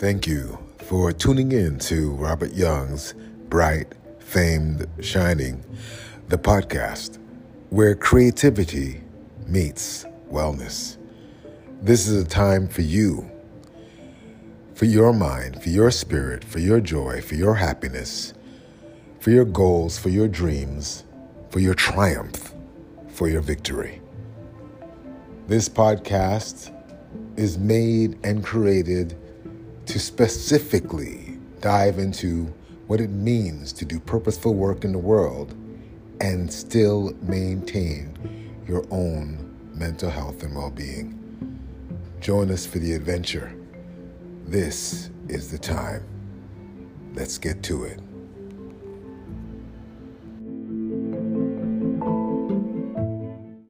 Thank you for tuning in to Robert Young's Bright, Famed, Shining, the podcast where creativity meets wellness. This is a time for you, for your mind, for your spirit, for your joy, for your happiness, for your goals, for your dreams, for your triumph, for your victory. This podcast is made and created to specifically dive into what it means to do purposeful work in the world and still maintain your own mental health and well being. Join us for the adventure. This is the time. Let's get to it.